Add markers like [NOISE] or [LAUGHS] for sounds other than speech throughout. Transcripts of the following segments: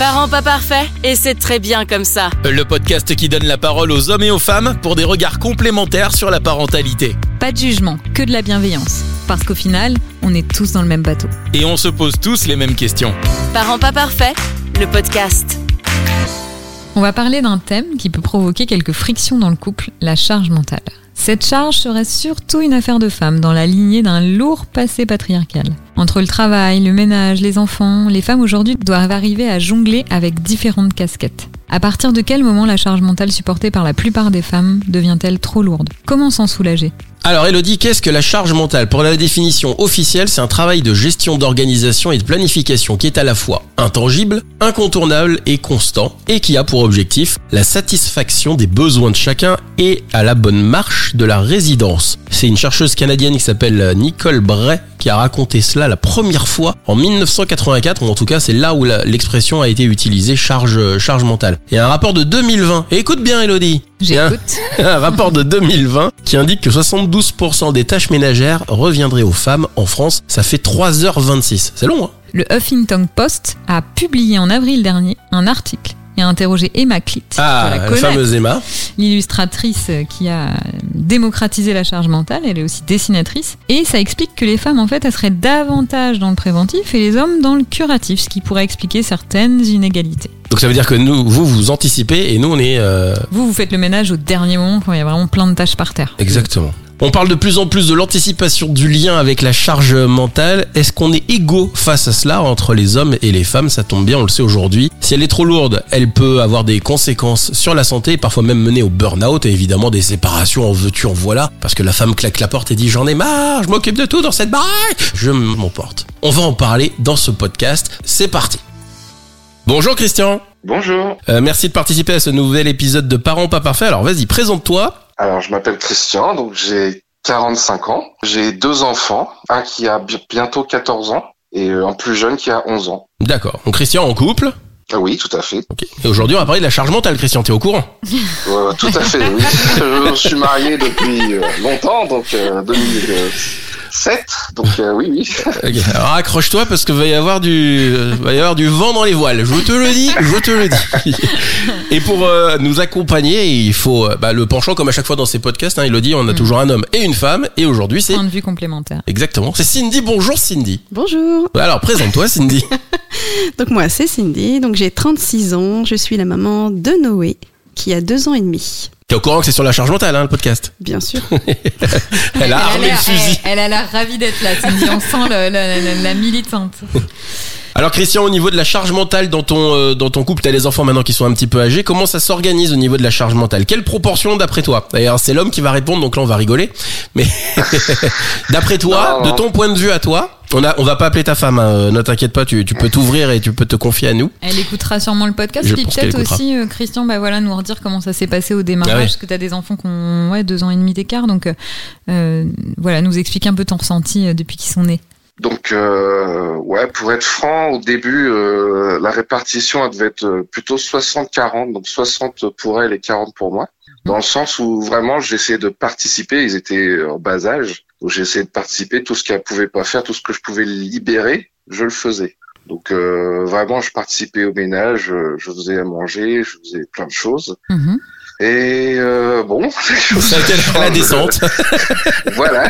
Parents pas parfaits, et c'est très bien comme ça. Le podcast qui donne la parole aux hommes et aux femmes pour des regards complémentaires sur la parentalité. Pas de jugement, que de la bienveillance. Parce qu'au final, on est tous dans le même bateau. Et on se pose tous les mêmes questions. Parents pas parfaits, le podcast. On va parler d'un thème qui peut provoquer quelques frictions dans le couple, la charge mentale. Cette charge serait surtout une affaire de femme dans la lignée d'un lourd passé patriarcal. Entre le travail, le ménage, les enfants, les femmes aujourd'hui doivent arriver à jongler avec différentes casquettes. À partir de quel moment la charge mentale supportée par la plupart des femmes devient-elle trop lourde? Comment s'en soulager? Alors Elodie, qu'est-ce que la charge mentale? Pour la définition officielle, c'est un travail de gestion d'organisation et de planification qui est à la fois intangible, incontournable et constant, et qui a pour objectif la satisfaction des besoins de chacun et à la bonne marche de la résidence. C'est une chercheuse canadienne qui s'appelle Nicole Bray qui a raconté cela la première fois en 1984, ou en tout cas c'est là où l'expression a été utilisée, charge, charge mentale. A un rapport de 2020, et écoute bien Elodie, J'écoute. un, [LAUGHS] un rapport de 2020 qui indique que 72% des tâches ménagères reviendraient aux femmes en France, ça fait 3h26, c'est long hein. Le Huffington Post a publié en avril dernier un article et a interrogé Emma Clit, Ah, la fameuse Emma. l'illustratrice qui a démocratisé la charge mentale, elle est aussi dessinatrice, et ça explique que les femmes en fait elles seraient davantage dans le préventif et les hommes dans le curatif, ce qui pourrait expliquer certaines inégalités. Donc ça veut dire que nous, vous, vous anticipez et nous on est... euh, Vous, vous faites le ménage au dernier moment quand il y a vraiment plein de tâches par terre. Exactement. On parle de plus en plus de l'anticipation du lien avec la charge mentale. Est-ce qu'on est égaux face à cela entre les hommes et les femmes? Ça tombe bien, on le sait aujourd'hui. Si elle est trop lourde, elle peut avoir des conséquences sur la santé, parfois même mener au burn-out et évidemment des séparations en veux-tu, en voilà. Parce que la femme claque la porte et dit j'en ai marre, je m'occupe de tout dans cette baraque, je m'emporte. On va en parler dans ce podcast. C'est parti. Bonjour Christian. Bonjour. Euh, merci de participer à ce nouvel épisode de Parents pas parfaits. Alors vas-y, présente-toi. Alors, je m'appelle Christian, donc j'ai 45 ans. J'ai deux enfants, un qui a bi- bientôt 14 ans et euh, un plus jeune qui a 11 ans. D'accord. Donc Christian en couple? Ah oui, tout à fait. Et aujourd'hui, on va parler de la charge mentale, Christian. T'es au courant? Euh, tout à fait, oui. [LAUGHS] Je suis marié depuis euh, longtemps, donc euh, 2007. Donc euh, oui, oui. [LAUGHS] Alors accroche-toi parce que va y avoir du, euh, va y avoir du vent dans les voiles. Je te le dis, je te le dis. [LAUGHS] Et pour euh, nous accompagner, il faut euh, bah, le penchant comme à chaque fois dans ces podcasts. Hein, il le dit, on a toujours un homme et une femme. Et aujourd'hui, c'est Point de vue complémentaire. exactement. C'est Cindy. Bonjour Cindy. Bonjour, Alors présente-toi Cindy. [LAUGHS] donc moi c'est Cindy, donc j'ai 36 ans, je suis la maman de Noé qui a deux ans et demi, T'es au courant que c'est sur la charge mentale, hein, le podcast. bien sûr. [LAUGHS] Elle a armé le l'air- fusil. Elle, elle a l'air ravie d'être là, Cindy. On sent le- la militante. [LAUGHS] Alors Christian, au niveau de la charge mentale dans ton euh, dans ton couple, t'as les enfants maintenant qui sont un petit peu âgés. Comment ça s'organise au niveau de la charge mentale? Quelle proportion d'après toi? D'ailleurs, c'est l'homme qui va répondre, donc là on va rigoler. Mais [LAUGHS] d'après toi, Non, de ton point de vue à toi, on a on va pas appeler ta femme. hein, ne t'inquiète pas, tu tu peux t'ouvrir et tu peux te confier à nous. Elle écoutera sûrement le podcast. Je Puis peut-être aussi, euh, Christian, bah voilà, nous redire comment ça s'est passé au démarrage, Ah ouais. parce que tu as des enfants qui ont ouais, deux ans et demi d'écart. Donc euh, euh, voilà, nous expliquer un peu ton ressenti euh, depuis qu'ils sont nés. Donc euh, ouais, pour être franc, au début, euh, la répartition elle devait être euh, plutôt 60-40, donc 60 pour elle et 40 pour moi. Dans le sens où vraiment j'essayais de participer, ils étaient en bas âge, donc j'essayais de participer, tout ce qu'elle pouvait pas faire, tout ce que je pouvais libérer, je le faisais. Donc euh, vraiment, je participais au ménage, euh, je faisais à manger, je faisais plein de choses. Mhm. Et euh, bon, [LAUGHS] Ça a été la- descente. [LAUGHS] voilà.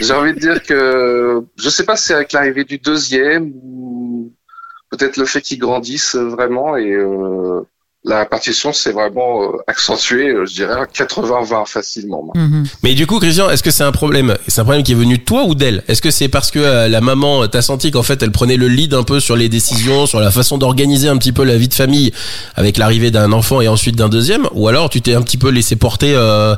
J'ai envie de dire que je sais pas si c'est avec l'arrivée du deuxième ou peut-être le fait qu'ils grandissent vraiment et euh, la répartition s'est vraiment euh, accentuée, euh, je dirais à 80-20 facilement. Mhm. Mais du coup, Christian, est-ce que c'est un problème? C'est un problème qui est venu de toi ou d'elle? Est-ce que c'est parce que euh, la maman, t'as senti qu'en fait, elle prenait le lead un peu sur les décisions, sur la façon d'organiser un petit peu la vie de famille avec l'arrivée d'un enfant et ensuite d'un deuxième? Ou alors tu t'es un petit peu laissé porter euh,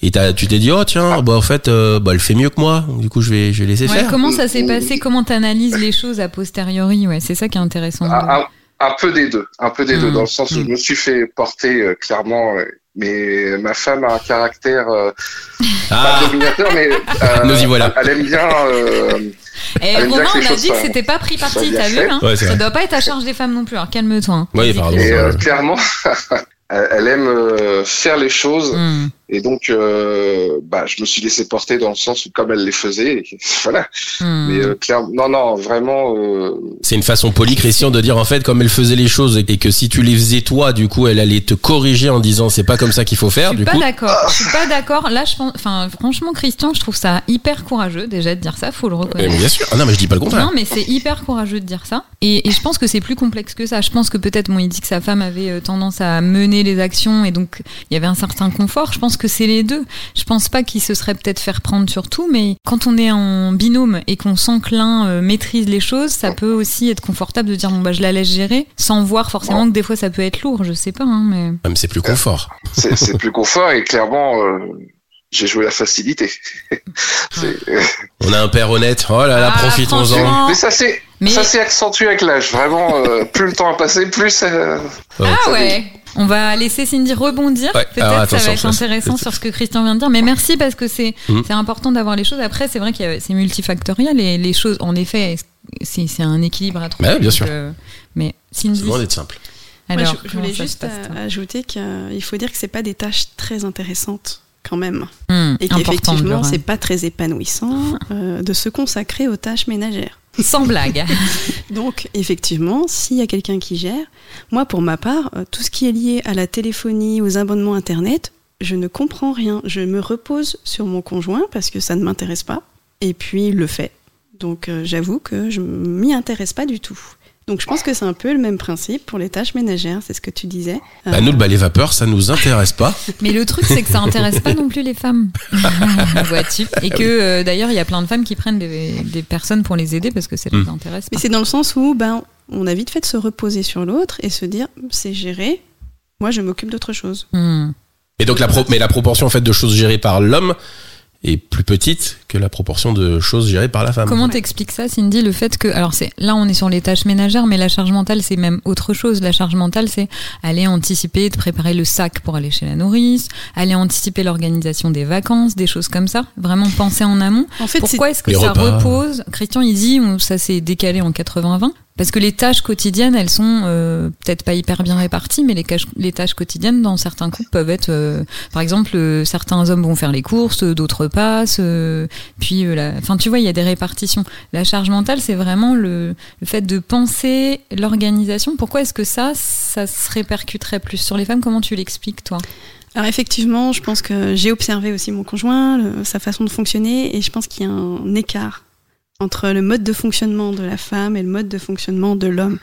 et t'as- tu t'es dit, oh tiens, bah en fait, euh, bah, elle fait mieux que moi, du coup, je vais, je vais laisser Ouais, faire. comment ça s'est passé? Comment t'analyses les choses a posteriori? Ouais, c'est ça qui est intéressant. Un, un- peu des deux, un peu des deux, Mm. dans le sens où je me suis fait porter euh, clairement. euh, mais ma femme a un caractère euh, [LAUGHS] Ah, pas dominateur, mais euh, Nous y voilà. elle aime bien. euh, [LAUGHS] Et Elle aime bien Romain, les on a dit que c'était pas pris parti, bien t'as vu hein Ouais, Ça doit pas être à charge des femmes non plus, alors calme-toi. hein. Pardon. Et euh, clairement, [LAUGHS] elle aime euh, faire les choses Hmm. Et donc, euh, bah, je me suis laissé porter dans le sens où comme elle les faisait, [LAUGHS] voilà. Hmm. Mais euh, clairement, non, non, vraiment, euh, C'est une façon polie, Christian, de dire en fait comme elle faisait les choses et que si tu les faisais toi, du coup, elle allait te corriger en disant c'est pas comme ça qu'il faut faire. Je suis Du pas coup, d'accord. Je suis pas d'accord. Là, je pense, enfin, franchement, Christian, je trouve ça hyper courageux déjà de dire ça. Faut le Eh, reconnaître. mais bien sûr. Ah non, mais je dis pas le contraire. Non, mais c'est hyper courageux de dire ça. Et, et je pense que c'est plus complexe que ça. Je pense que peut-être, bon, il dit que sa femme avait euh, tendance à mener les actions et donc il y avait un certain confort. Je pense que c'est les deux. Je pense pas qu'il se serait peut-être faire prendre sur tout, mais quand on est en binôme et qu'on sent que l'un euh, maîtrise les choses, ça peut aussi être confortable de dire bon bah je la laisse gérer, sans voir forcément que des fois ça peut être lourd. Je sais pas, hein, mais. Ah, c'est plus confort. c'est c'est plus confort et clairement, euh, j'ai joué la facilité. [LAUGHS] C'est- On a un père honnête. Oh là là, Ah, profitons-en. Mais ça s'est Mais ça s'est accentué avec l'âge. Vraiment, euh, plus le temps a passé, plus euh, Ah ouais. On va laisser Cindy rebondir. Ouais, Peut-être alors ça va être c'est- intéressant sur ce que Christian vient de dire. Mais merci parce que c'est Mhm. c'est important d'avoir les choses. Après, c'est vrai qu'il y a- c'est multifactoriel et les choses, en effet, c'est c'est un équilibre à trouver. Ouais, bien sûr. Donc, euh, mais Cindy, C'est loin d'être simple. alors, je, voulais juste passe, ajouter qu'il faut dire que c'est pas des tâches très intéressantes quand même. Hmm, Et qu'effectivement, c'est pas très épanouissant [LAUGHS] euh, de se consacrer aux tâches ménagères. Sans blague. [LAUGHS] Donc, effectivement, s'il y a quelqu'un qui gère, moi, pour ma part, euh, tout ce qui est lié à la téléphonie, aux abonnements Internet, je ne comprends rien. Je me repose sur mon conjoint parce que ça ne m'intéresse pas. Et puis, il le fait. Donc, euh, j'avoue que je m'y intéresse pas du tout. Donc, je pense que c'est un peu le même principe pour les tâches ménagères, c'est ce que tu disais. Euh, Bah, nous, le balai vapeur, ça nous intéresse pas. [LAUGHS] Mais le truc, c'est que ça intéresse pas non plus les femmes. [LAUGHS] Vois-tu Et que euh, d'ailleurs, il y a plein de femmes qui prennent des, des personnes pour les aider parce que ça les Hmm. intéresse Mais pas. c'est dans le sens où ben, on a vite fait de se reposer sur l'autre et se dire c'est géré, moi je m'occupe d'autre chose. Hmm. Et donc, la pro- mais la proportion en fait de choses gérées par l'homme est plus petite que la proportion de choses gérées par la femme. Comment t'expliques ça, Cindy, le fait que, alors c'est, là on est sur les tâches ménagères, mais la charge mentale c'est même autre chose. La charge mentale c'est aller anticiper, de préparer le sac pour aller chez la nourrice, aller anticiper l'organisation des vacances, des choses comme ça. Vraiment penser en amont. En fait, c'est Pourquoi est-ce que Les ça repas. repose? Christian, il dit, ça s'est décalé en 80-20. Parce que les tâches quotidiennes, elles sont euh, peut-être pas hyper bien réparties, mais les, tâches quotidiennes dans certains couples peuvent être, euh, par exemple, euh, certains hommes vont faire les courses, euh, d'autres passent, euh, puis, euh, la... enfin, tu vois, il y a des répartitions. La charge mentale, c'est vraiment le, le fait de penser l'organisation. Pourquoi est-ce que ça, ça se répercuterait plus sur les femmes? Comment tu l'expliques, toi? Alors effectivement, je pense que j'ai observé aussi mon conjoint, sa façon de fonctionner, et je pense qu'il y a un écart entre le mode de fonctionnement de la femme et le mode de fonctionnement de l'homme.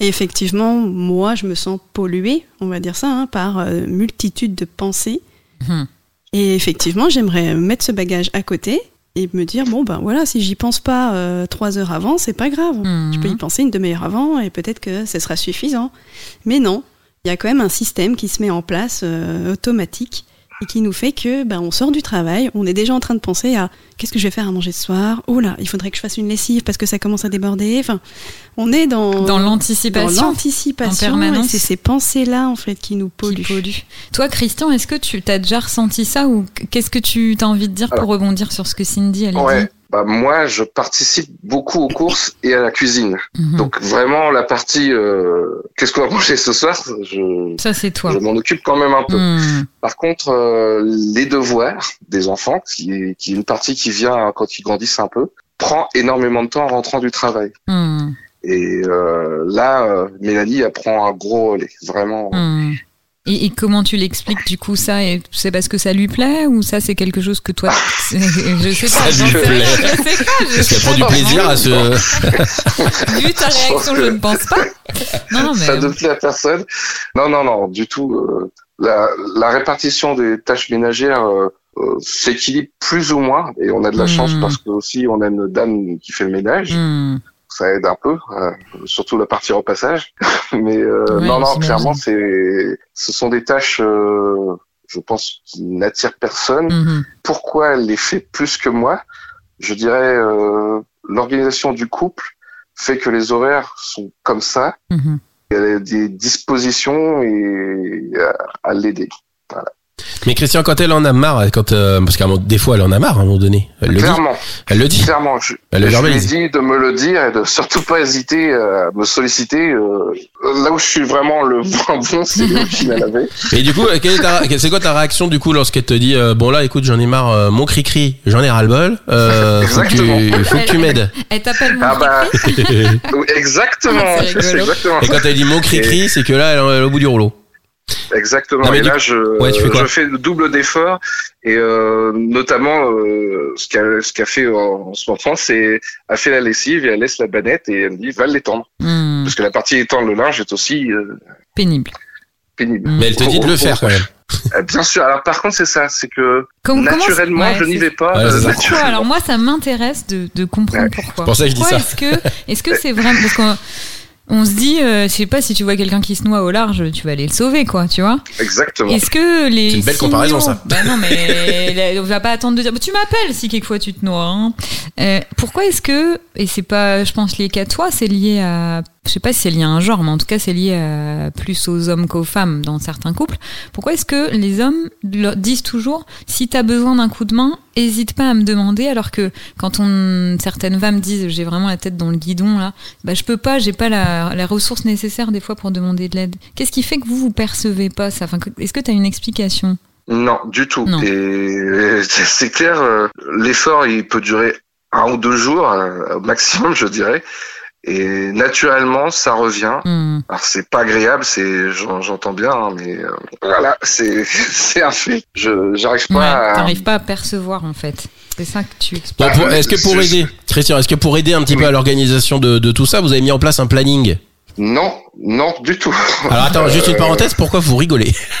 Et effectivement, moi, je me sens polluée, on va dire ça, hein, par euh, multitude de pensées. Mhm. Et effectivement, j'aimerais mettre ce bagage à côté et me dire bon ben voilà, si j'y pense pas euh, trois heures avant, c'est pas grave. Je peux y Mhm. penser une demi-heure avant et peut-être que ce sera suffisant. Mais non, il y a quand même un système qui se met en place euh, automatique et qui nous fait que ben, on sort du travail, on est déjà en train de penser à qu'est-ce que je vais faire à manger ce soir? Oh là, il faudrait que je fasse une lessive parce que ça commence à déborder. Enfin, on est dans, Dans l'anticipation. l'anticipation. en permanence. et C'est ces pensées-là en fait qui nous qui polluent. pollue. Toi, Christian, est-ce que tu as déjà ressenti ça ou qu'est-ce que tu as envie de dire pour rebondir sur ce que Cindy elle ouais. dit? Bah, moi, je participe beaucoup aux courses et à la cuisine. Mhm. Donc vraiment la partie euh, qu'est-ce qu'on va manger ce soir, je, Ça, c'est toi. je m'en occupe quand même un peu. Hmm. Par contre, euh, les devoirs des enfants, qui est, qui est une partie qui vient quand ils grandissent un peu, prend énormément de temps en rentrant du travail. Hmm. Et euh, là, Mélanie, elle prend un gros relais, vraiment. Et, et comment tu l'expliques du coup ça et C'est parce que ça lui plaît ou ça c'est quelque chose que toi je sais Ça pas, lui j'en sais plaît. je sais pas, Est-ce qu'elle prend du plaisir à se. [LAUGHS] Vu ta réaction, je ne pense pas. Non Ça mais ne plaît à personne. Non, non, non, du tout. euh, la, la répartition des tâches ménagères euh, euh, s'équilibre plus ou moins, et on a de la Mhm. chance parce que aussi on a une dame qui fait le ménage. Hmm. Ça aide un peu, euh, surtout la partie repassage. [LAUGHS] Mais euh, non, non, clairement, c'est, ce sont des tâches, euh, je pense, qui n'attirent personne. Mhm. Pourquoi elle les fait plus que moi? Je dirais euh, l'organisation du couple fait que les horaires sont comme ça. Elle a des dispositions et à, à l'aider. Mais Christian, quand elle en a marre, quand euh, parce qu'à un moment- des fois elle en a marre à un moment donné, elle le dit. Clairement, Elle le dit. clairement. Je, Elle le je lui ai dit de me le dire et de surtout pas hésiter euh, à me solliciter. euh, là où je suis vraiment le [LAUGHS] moins bon, c'est le final avec. Et du coup, euh, quelle est ta- c'est quoi ta réaction du coup lorsqu'elle te dit euh, bon là, écoute, j'en ai marre, euh, mon cri-cri, j'en ai ras le bol, euh, faut que tu, Exactement. faut que tu m'aides. Elle t'appelle mon Ah bah, cri-cri [LAUGHS] exactement. Ah, exactement. Et quand elle dit mon cri-cri, c'est que là, elle, elle est au bout du rouleau. Exactement. Non, mais et du là, je, Ouais, fais je fais le double d'effort et euh, notamment euh, ce qu'a ce qu'a fait en, en ce moment, c'est elle fait la lessive et elle laisse la banette et elle me dit va l'étendre Hmm, parce que la partie étendre le linge est aussi euh, Pénible. pénible. Mais elle te dit de le faire quand même. Euh, Bien sûr. Alors par contre, c'est ça, c'est que Comme- naturellement, ouais, je n'y vais pas. Ouais, euh, Pourquoi? Alors moi, ça m'intéresse de, de comprendre Ouais. pourquoi. C'est pour ça que je dis Pourquoi ça. Est-ce que est-ce que c'est vraiment parce on se dit, euh, je sais pas, si tu vois quelqu'un qui se noie au large, tu vas aller le sauver, quoi, tu vois Exactement. Est-ce que les C'est une belle signaux- comparaison, ça. Bah non, mais [LAUGHS] on va pas attendre de dire. Bah, tu m'appelles si quelquefois tu te noies. hein. Euh, pourquoi est-ce que et c'est pas, je pense lié qu'à toi, c'est lié à, je sais pas si c'est lié à un genre, mais en tout cas c'est lié à, plus aux hommes qu'aux femmes dans certains couples. Pourquoi est-ce que les hommes disent toujours, si t'as besoin d'un coup de main, hésite pas à me demander, alors que quand on certaines femmes disent, j'ai vraiment la tête dans le guidon là, bah je peux pas, j'ai pas la, la ressource nécessaire des fois pour demander de l'aide. Qu'est-ce qui fait que vous vous percevez pas ça? Enfin, Est-ce que tu as une explication? Non, du tout. Non. Et c'est c'est clair, euh, l'effort il peut durer un ou deux jours euh, au maximum, je dirais. Et naturellement, ça revient. Hmm. Alors c'est pas agréable, c'est j'en- j'entends bien, hein, mais euh, voilà, c'est [LAUGHS] c'est un fait. Je j'arrive Ouais, pas. à... T'arrives pas à percevoir en fait. C'est ça que tu expliques. pour- est-ce que pour aider, Christian, est-ce que pour aider un petit peu à l'organisation de, de tout ça, vous avez mis en place un planning? Non, non, du tout. Alors attends, juste une Euh, parenthèse, pourquoi vous rigolez? [LAUGHS]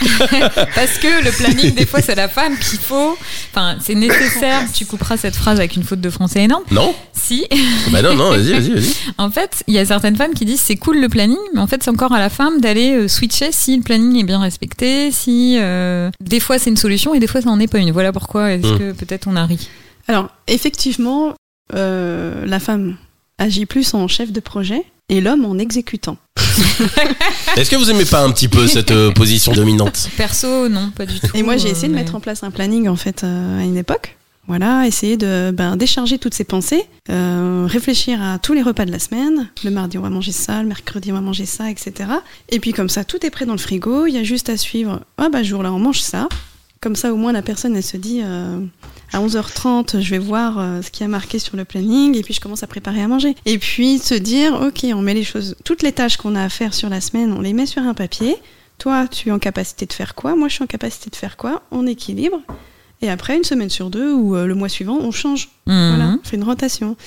Parce que le planning, des fois, c'est la femme qu'il faut. Enfin, c'est nécessaire. Tu couperas cette phrase avec une faute de français énorme. Non Si. Bah non, non, vas-y, vas-y, vas-y. [LAUGHS] En fait, il y a certaines femmes qui disent c'est cool le planning, mais en fait, c'est encore à la femme d'aller euh, switcher si le planning est bien respecté, si euh, des fois c'est une solution et des fois ça n'en est pas une. Voilà pourquoi est-ce Mm. que peut-être on a ri. Alors, effectivement, euh, la femme agit plus en chef de projet et l'homme en exécutant. [LAUGHS] Est-ce que vous aimez pas un petit peu cette euh, position dominante? Perso, non, pas du tout. Et moi, j'ai euh, essayé de mais- mettre en place un planning en fait euh, à une époque. Voilà, essayer de ben, décharger toutes ces pensées, euh, réfléchir à tous les repas de la semaine. Le mardi, on va manger ça, le mercredi, on va manger ça, etc. Et puis comme ça, tout est prêt dans le frigo. Il y a juste à suivre. Ah bah, ce jour-là, on mange ça. Comme ça, au moins, la personne, elle se dit euh, à 11h30, je vais voir euh, ce qui a marqué sur le planning, et puis je commence à préparer à manger. Et puis se dire, ok, on met les choses, toutes les tâches qu'on a à faire sur la semaine, on les met sur un papier. Toi, tu es en capacité de faire quoi? Moi, je suis en capacité de faire quoi? On équilibre. Et après, une semaine sur deux ou euh, le mois suivant, on change. Mhm. Voilà, on fait une rotation.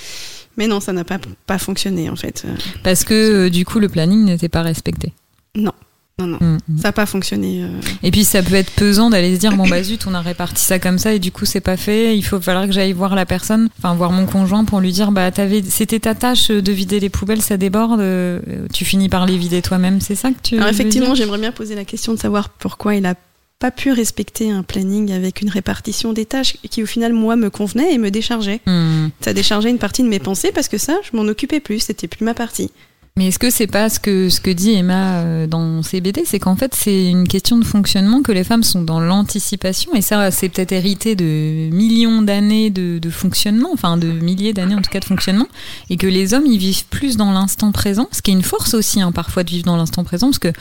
Mais non, ça n'a pas, pas fonctionné en fait. Parce que euh, du coup, le planning n'était pas respecté. Non, non, non. Mhm. Ça n'a pas fonctionné. euh. Et puis ça peut être pesant d'aller se dire bon bah zut on a réparti ça comme ça et du coup c'est pas fait il faut falloir que j'aille voir la personne enfin voir mon conjoint pour lui dire bah t'avais c'était ta tâche de vider les poubelles ça déborde euh, tu finis par les vider toi-même c'est ça que tu Alors veux effectivement, j'aimerais bien poser la question de savoir pourquoi il a pas pu respecter un planning avec une répartition des tâches qui au final moi me convenait et me déchargeait. Hmm. Ça déchargeait une partie de mes pensées parce que ça, je m'en occupais plus, c'était plus ma partie. Mais est-ce que c'est pas ce que, ce que dit Emma euh, dans ses BD C'est qu'en fait, c'est une question de fonctionnement que les femmes sont dans l'anticipation. Et ça, c'est peut-être hérité de millions d'années de, fonctionnement, enfin de milliers d'années en tout cas de fonctionnement. Et que les hommes, ils vivent plus dans l'instant présent. Ce qui est une force aussi, hein, parfois, de vivre dans l'instant présent. Parce que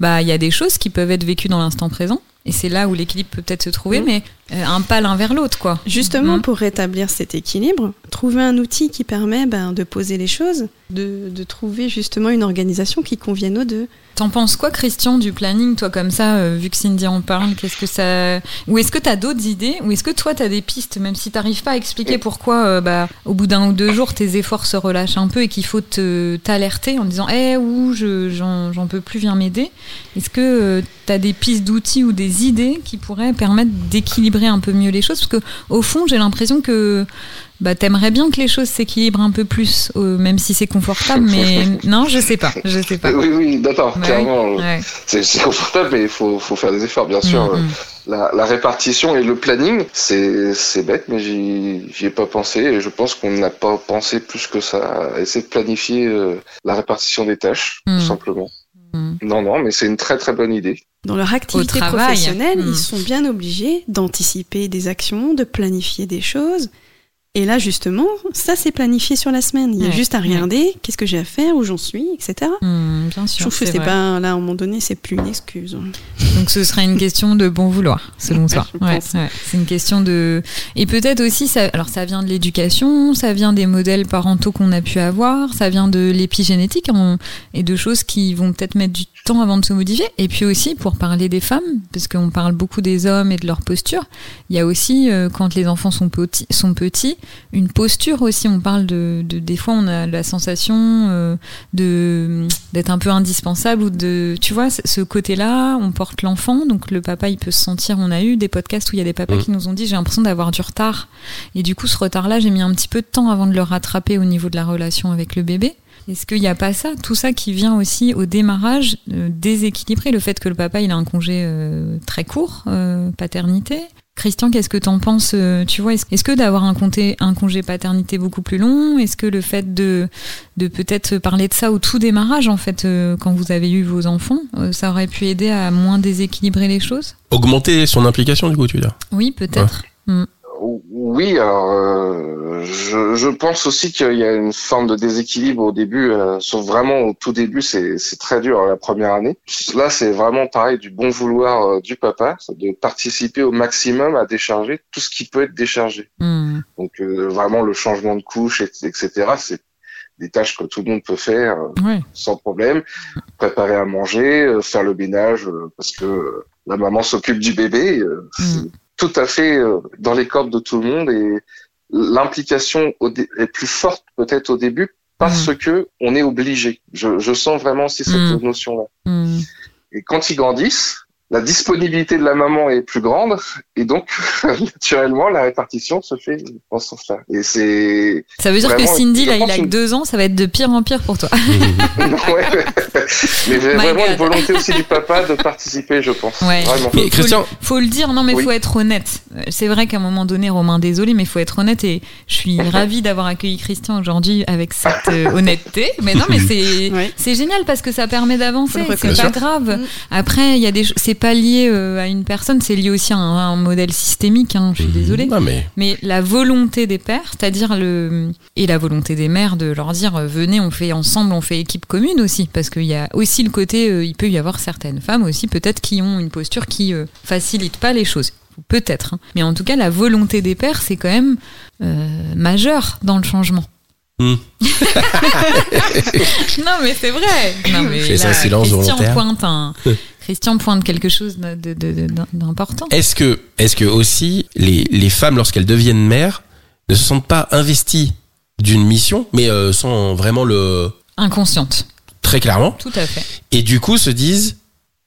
bah il y a des choses qui peuvent être vécues dans l'instant présent. Et c'est là où l'équilibre peut peut-être se trouver, Mhm. mais euh, un pas l'un vers l'autre, quoi. Justement, Mhm. pour rétablir cet équilibre, trouver un outil qui permet ben, de poser les choses, de, de trouver justement une organisation qui convienne aux deux. T'en penses quoi, Christian, du planning, toi, comme ça, euh, vu que Cindy en parle Qu'est-ce que ça. Ou est-ce que t'as d'autres idées Ou est-ce que toi, t'as des pistes, même si t'arrives pas à expliquer pourquoi, euh, bah, au bout d'un ou deux jours, tes efforts se relâchent un peu et qu'il faut te- t'alerter en disant Eh, ou je, j'en, j'en peux plus, viens m'aider Est-ce que euh, t'as des pistes d'outils ou des idées qui pourraient permettre d'équilibrer un peu mieux les choses? Parce que, au fond, j'ai l'impression que. Bah, t'aimerais bien que les choses s'équilibrent un peu plus, euh, même si c'est confortable, mais [LAUGHS] non, je sais pas, je sais pas. Oui, oui, d'accord, clairement. ouais. C'est confortable, mais il faut, faut faire des efforts, bien sûr. Mm, mm. La, la répartition et le planning, c'est c'est bête, mais j'y j'y ai pas pensé. Et je pense qu'on n'a pas pensé plus que ça à essayer de planifier euh, la répartition des tâches, Mm. tout simplement. Mm. Non, non, mais c'est une très très bonne idée. dans leur activité professionnelle, ils sont bien obligés d'anticiper des actions, de planifier des choses. Et là, justement, ça, c'est planifié sur la semaine. Il y a Ouais, juste à regarder qu'est-ce que j'ai à faire, où j'en suis, etc. Hmm, bien Je sûr. trouve que c'est pas, là, à un moment donné, c'est plus une excuse. Donc ce serait une question de bon vouloir, selon toi. [LAUGHS] Je ouais. C'est une question de et peut-être aussi ça. Alors ça vient de l'éducation, ça vient des modèles parentaux qu'on a pu avoir, ça vient de l'épigénétique on- et de choses qui vont peut-être mettre du temps avant de se modifier. Et puis aussi pour parler des femmes, parce qu'on parle beaucoup des hommes et de leur posture. Il y a aussi euh, quand les enfants sont petits, sont petits, une posture aussi. On parle de, de des fois on a la sensation euh, de d'être un peu indispensable ou de tu vois ce côté-là on porte l'enfant donc le papa il peut se sentir on a eu des podcasts où il y a des papas Mhm. qui nous ont dit j'ai l'impression d'avoir du retard et du coup ce retard-là j'ai mis un petit peu de temps avant de le rattraper au niveau de la relation avec le bébé est-ce qu'il n'y a pas ça, tout ça qui vient aussi au démarrage euh, déséquilibré, le fait que le papa il a un congé euh, très court, euh, paternité? Christian, qu'est-ce que t'en penses euh, Tu vois, est-ce est-ce que d'avoir un, compté- un congé paternité beaucoup plus long, est-ce que le fait de, de peut-être parler de ça au tout démarrage, en fait, quand vous avez eu vos enfants, ça aurait pu aider à moins déséquilibrer les choses? Augmenter son implication, du coup, tu veux dire? Oui, peut-être. Oui, alors euh, je, je pense aussi qu'il y a une forme de déséquilibre au début, euh, sauf vraiment au tout début, c'est très dur la première année. Là, c'est vraiment pareil du bon vouloir euh, du papa, de participer au maximum à décharger tout ce qui peut être déchargé. Hmm. Donc euh, vraiment le changement de couche, et- etc. C'est des tâches que tout le monde peut faire euh, sans problème. Préparer à manger, euh, faire le ménage, euh, parce que la maman s'occupe du bébé. euh, c'est tout à fait euh, dans les cordes de tout le monde et l'implication est plus forte peut-être au début parce que on est obligé. Je, je sens vraiment aussi cette Mm. notion-là. Hmm. Et quand ils grandissent, la disponibilité de la maman est plus grande et donc [LAUGHS] naturellement la répartition se fait dans ce sens-là. Et c'est Ça veut dire que Cindy, là, il a que deux ans, ça va être de pire en pire pour toi. [LAUGHS] [LAUGHS] ouais. mais j'ai vraiment God. une volonté aussi du papa de participer, je pense. Ouais. Vraiment. Mais Christian, Faut le dire, non mais Oui. faut être honnête. C'est vrai qu'à un moment donné, Romain, désolé, mais faut être honnête et je suis ravie d'avoir accueilli Christian aujourd'hui avec cette euh, honnêteté. Mais non, mais c'est Ouais. c'est génial parce que ça permet d'avancer. Faut C'est pas grave. Mm. Après, il y a des, c'est pas lié euh, à une personne, c'est lié aussi à un, à un modèle systémique. Hein, je suis désolée. Non, mais Mais la volonté des pères, c'est-à-dire le et la volonté des mères de leur dire euh, venez, on fait ensemble, on fait équipe commune aussi, parce qu'il y a aussi le côté, euh, il peut y avoir certaines femmes aussi peut-être qui ont une posture qui facilite pas les choses. Peut-être, hein. mais en tout cas la volonté des pères c'est quand même euh, majeur dans le changement. Hmm. [LAUGHS] non mais c'est vrai. Non mais là, silence Christian volontaire. pointe un, [LAUGHS] Christian pointe quelque chose d'important. est-ce que, est-ce que aussi les, les femmes, lorsqu'elles deviennent mères, ne se sentent pas investies d'une mission, mais euh, sans vraiment le Inconsciente, très clairement, tout à fait. et du coup se disent,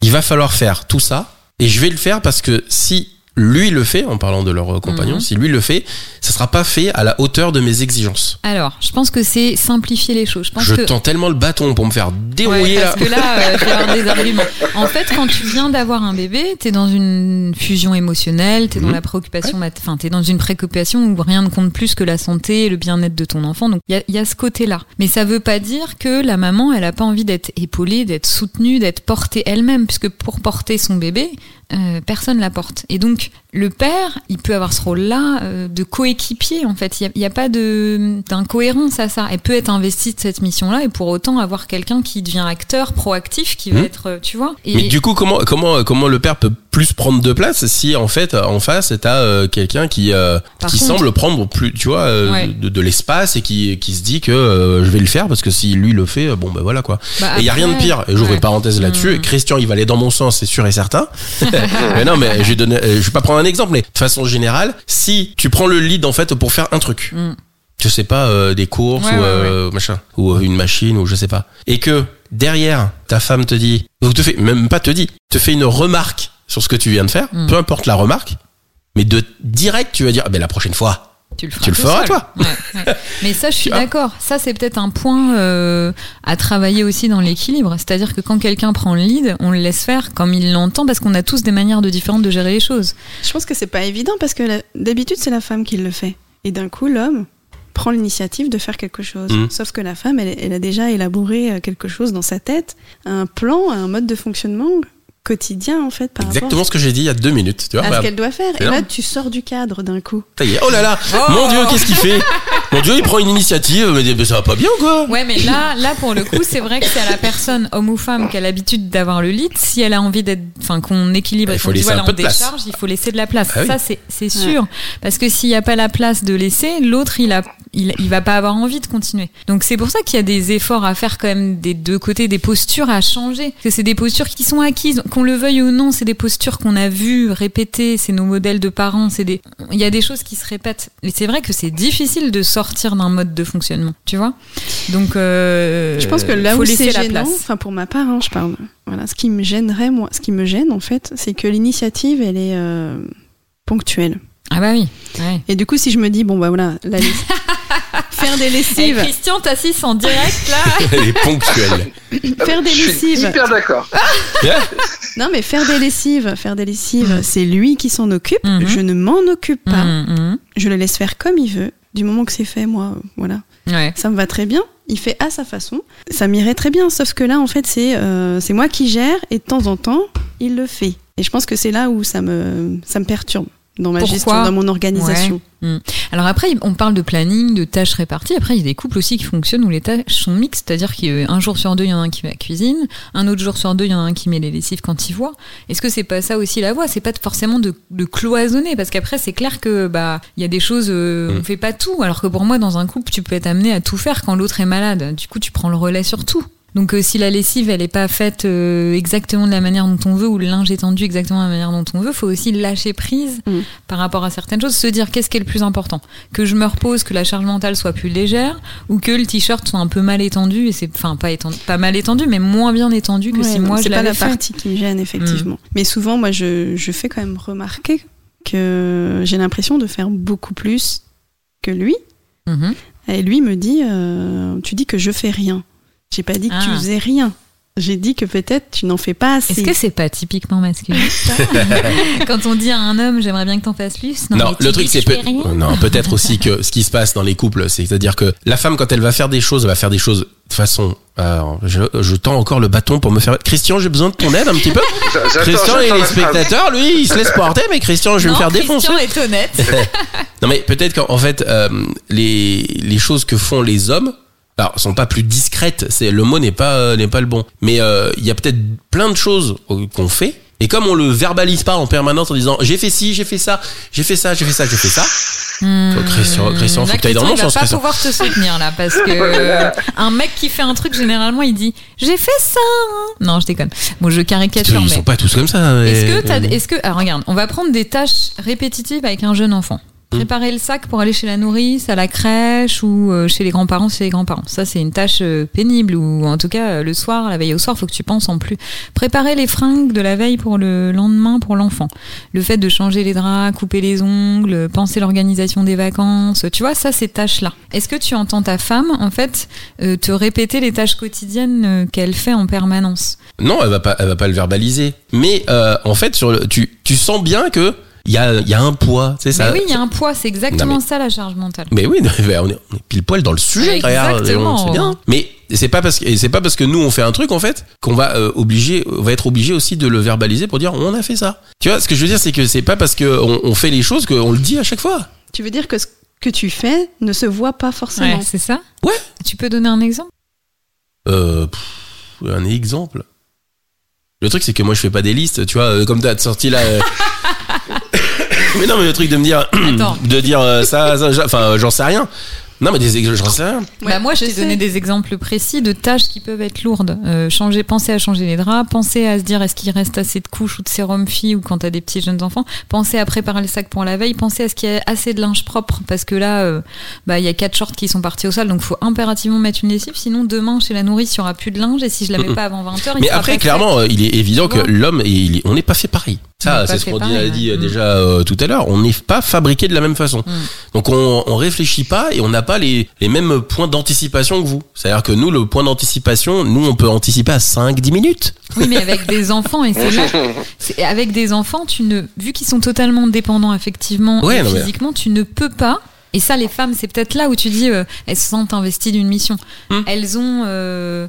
il va falloir faire tout ça, et je vais le faire parce que si lui le fait, en parlant de leur euh, compagnon, Mhm. si lui le fait, ça sera pas fait à la hauteur de mes exigences. Alors, je pense que c'est simplifier les choses. Je pense Je que tends tellement le bâton pour me faire Ouais, dérouiller là. parce que là, euh, je vais avoir des arguments. En fait, quand tu viens d'avoir un bébé, t'es dans une fusion émotionnelle, t'es dans Mhm. la préoccupation, mat- enfin, t'es dans une préoccupation où rien ne compte plus que la santé et le bien-être de ton enfant. Donc, il y y a ce côté-là. Mais ça veut pas dire que la maman, elle a pas envie d'être épaulée, d'être soutenue, d'être portée elle-même, puisque pour porter son bébé, euh, personne la porte. Et donc, le père, il peut avoir ce rôle-là euh, de coéquipier, en fait. Il n'y a, pas de d'incohérence à ça. Elle peut être investie de cette mission-là et pour autant avoir quelqu'un qui devient acteur, proactif, qui va Mhm. être, euh, tu vois. Et Mais du coup, comment comment comment le père peut plus prendre de place si en fait en face t'as euh, quelqu'un qui euh, qui contre- semble prendre plus tu vois euh, Ouais. de, de l'espace et qui qui se dit que euh, je vais le faire parce que si lui le fait bon ben voilà quoi. bah, et il y a rien de pire. Et j'ouvre Ouais. une parenthèse là-dessus. Mhm. Christian, il va aller dans mon sens, c'est sûr et certain. [LAUGHS] [LAUGHS] mais non, mais je vais donner, euh, je vais pas prendre un exemple, mais de façon générale, si tu prends le lead en fait pour faire un truc, Mm. je sais pas, euh, des courses Ouais, ou ouais, euh, machin, ou euh, une machine ou je sais pas, et que derrière ta femme te dit, ou te fait, même pas te dit, te fait une remarque sur ce que tu viens de faire, Mm. peu importe la remarque, mais de direct tu vas dire, ah ben la prochaine fois, Tu le feras, Tu le tout feras, seul. toi. Ouais, ouais. [LAUGHS] Mais ça, je suis d'accord. Ça, c'est peut-être un point euh, à travailler aussi dans l'équilibre. C'est-à-dire que quand quelqu'un prend le lead, on le laisse faire comme il l'entend parce qu'on a tous des manières de différentes de gérer les choses. Je pense que c'est pas évident parce que la- d'habitude c'est la femme qui le fait. Et d'un coup l'homme prend l'initiative de faire quelque chose. Mhm. Sauf que la femme, elle, elle a déjà élaboré euh, quelque chose dans sa tête, un plan, un mode de fonctionnement quotidien en fait par Exactement ce que j'ai dit il y a deux minutes. Tu vois, à bah, ce qu'elle doit faire. Et là, tu sors du cadre d'un coup. ça y est. Oh là là, mon Dieu, qu'est-ce qu'il fait? [LAUGHS] Mon Dieu, il prend une initiative, mais mais ça va pas bien ou quoi? Ouais, mais là, là pour le coup, c'est vrai que c'est à la personne, homme ou femme, qui a l'habitude d'avoir le lead. Si elle a envie d'être, enfin, qu'on équilibre, Il et faut laisser voilà, un peu on de place. décharge, il faut laisser de la place. Ah oui. Ça, c'est, c'est sûr. Parce que s'il n'y a pas la place de laisser, l'autre, il a, il, il va pas avoir envie de continuer. Donc c'est pour ça qu'il y a des efforts à faire quand même des deux côtés, des postures à changer. Parce que c'est des postures qui sont acquises, qu'on le veuille ou non, c'est des postures qu'on a vues répétées, c'est nos modèles de parents, c'est des, il y a des choses qui se répètent. Et c'est vrai que c'est difficile de sortir d'un mode de fonctionnement, tu vois. Donc, euh, Je pense que là où c'est gênant, enfin pour ma part, hein, je parle. Voilà, ce qui me gênerait moi, ce qui me gêne en fait, c'est que l'initiative elle est euh, ponctuelle. Ah bah oui. Ouais. Et du coup, si je me dis bon bah voilà, la liste- faire des Et lessives, Christian, t'assistes en direct là. [LAUGHS] Elle est ponctuelle. faire des Je suis lessives. hyper d'accord. [LAUGHS] Non mais faire des lessives, faire des lessives, Mm. c'est lui qui s'en occupe. Mhm. Je ne m'en occupe pas. Hum. Je le laisse faire comme il veut. Du moment que c'est fait, moi, voilà. Ouais. ça me va très bien. Il fait à sa façon. Ça m'irait très bien. Sauf que là, en fait, c'est euh, c'est moi qui gère et de temps en temps, il le fait. Et je pense que c'est là où ça me, ça me perturbe dans ma Pourquoi gestion, dans mon organisation. Alors après, on parle de planning, de tâches réparties. Après, il y a des couples aussi qui fonctionnent où les tâches sont mixtes, c'est-à-dire qu'un jour sur deux, il y en a un qui va à la cuisine, un autre jour sur deux, il y en a un qui met les lessives quand il voit. Est-ce que c'est pas ça aussi la voie? C'est pas forcément de, de cloisonner, parce qu'après, c'est clair que bah il y a des choses, euh, Mm. on fait pas tout. Alors que pour moi, dans un couple, tu peux être amené à tout faire quand l'autre est malade. Du coup, tu prends le relais sur tout. Donc euh, si la lessive elle est pas faite euh, exactement de la manière dont on veut ou le linge est tendu exactement de la manière dont on veut, faut aussi lâcher prise Mm. par rapport à certaines choses, se dire qu'est-ce qui est le plus important, que je me repose, que la charge mentale soit plus légère ou que le t-shirt soit un peu mal étendu et c'est enfin pas étendu, pas mal étendu mais moins bien étendu que Ouais, si moi je c'est pas la fait. Mm. partie qui me gêne, effectivement. Mais souvent, moi, je, je fais quand même remarquer que j'ai l'impression de faire beaucoup plus que lui. Mhm. Et lui me dit, euh, tu dis que je fais rien. J'ai pas dit que tu Ah. faisais rien. J'ai dit que peut-être tu n'en fais pas assez. Est-ce que c'est pas typiquement masculin ça [LAUGHS] Quand on dit à un homme j'aimerais bien que t'en fasses plus Non, le truc c'est peut- non peut-être aussi que ce qui se passe dans les couples, c'est-à-dire que la femme quand elle va faire des choses, elle va faire des choses de façon. alors, je, je tends encore le bâton pour me faire. Christian, j'ai besoin de ton aide un petit peu. [LAUGHS] Christian et les spectateurs, lui, il se laisse porter, mais Christian, je vais non, me faire Christian défoncer. est honnête. [LAUGHS] Non mais peut-être qu'en en fait euh, les les choses que font les hommes alors sont pas plus discrètes, c'est le mot n'est pas euh, n'est pas le bon. Mais euh, il y a peut-être plein de choses euh, qu'on fait et comme on le verbalise pas en permanence en disant j'ai fait ci, j'ai fait ça, j'ai fait ça, j'ai fait ça, j'ai fait ça. Hmm. Faut que Christian- Christian, faut que t'ailles dans mon sens, Il va pas Christian. pouvoir te soutenir là parce que [LAUGHS] un mec qui fait un truc généralement il dit j'ai fait ça. hein. Non, je déconne. Bon, je caricature Ils mais. sont pas tous comme ça. Est-ce mais- que est-ce que, ah, regarde, on va prendre des tâches répétitives avec un jeune enfant. Préparer le sac pour aller chez la nourrice, à la crèche ou euh, chez les grands-parents, chez les grands-parents. Ça, c'est une tâche euh, pénible ou en tout cas euh, le soir, la veille au soir, faut que tu penses en plus. Préparer les fringues de la veille pour le lendemain pour l'enfant. Le fait de changer les draps, couper les ongles, penser l'organisation des vacances. Tu vois, ça, ces tâches-là. Est-ce que tu entends ta femme, en fait, euh, te répéter les tâches quotidiennes qu'elle fait en permanence? Non, elle va pas, elle va pas le verbaliser. Mais euh, en fait, sur le, tu, tu sens bien que il y a, il y a un poids, tu sais ça. Mais oui, il y a un poids, c'est exactement Non, mais- ça la charge mentale. Mais oui, non, [LAUGHS] mais on est, on est pile poil dans le sujet. Exactement. C'est bien. Mais c'est pas parce que c'est pas parce que nous on fait un truc en fait qu'on va euh, obliger, on va être obligé aussi de le verbaliser pour dire on a fait ça. Tu vois, ce que je veux dire, c'est que c'est pas parce que on, on fait les choses qu'on le dit à chaque fois. Tu veux dire que ce que tu fais ne se voit pas forcément. Ouais, c'est ça Ouais. Tu peux donner un exemple? Euh, pff, un exemple. Le truc c'est que moi je fais pas des listes, tu vois, euh, comme t'as sorti là. euh, [LAUGHS] mais non, mais le truc de me dire, Attends. [CLEARS THROAT] de dire euh, ça, enfin, euh, j'en sais rien. Non, mais des ex- j'en sais rien. Ouais, bah moi, je t'ai donné des exemples précis de tâches qui peuvent être lourdes. Euh, changer, penser à changer les draps, penser à se dire est-ce qu'il reste assez de couches ou de sérum fille ou quand t'as des petits jeunes enfants, penser à préparer le sac pour la veille, penser à ce qu'il y a assez de linge propre parce que là, euh, bah il y a quatre shorts qui sont partis au sol, donc faut impérativement mettre une lessive, sinon demain chez la nourrice il y aura plus de linge et si je la mets pas avant 20 h Mais après, clairement, euh, il est évident que l'homme, il on n'est pas fait pareil. Ça, c'est ce qu'on dit, a dit ouais. euh, Mm. déjà euh, tout à l'heure. On n'est pas fabriqué de la même façon. Mm. Donc on, on réfléchit pas et on n'a pas les, les mêmes points d'anticipation que vous. C'est-à-dire que nous, le point d'anticipation, nous, on peut anticiper à 5-10 minutes. Oui, mais avec des enfants, et c'est là. [LAUGHS] c'est- Avec des enfants, tu ne, vu qu'ils sont totalement dépendants affectivement Ouais, et mais- physiquement, tu ne peux pas Et ça, les femmes, c'est peut-être là où tu dis, euh, elles se sentent investies d'une mission. Hmm. Elles ont, euh,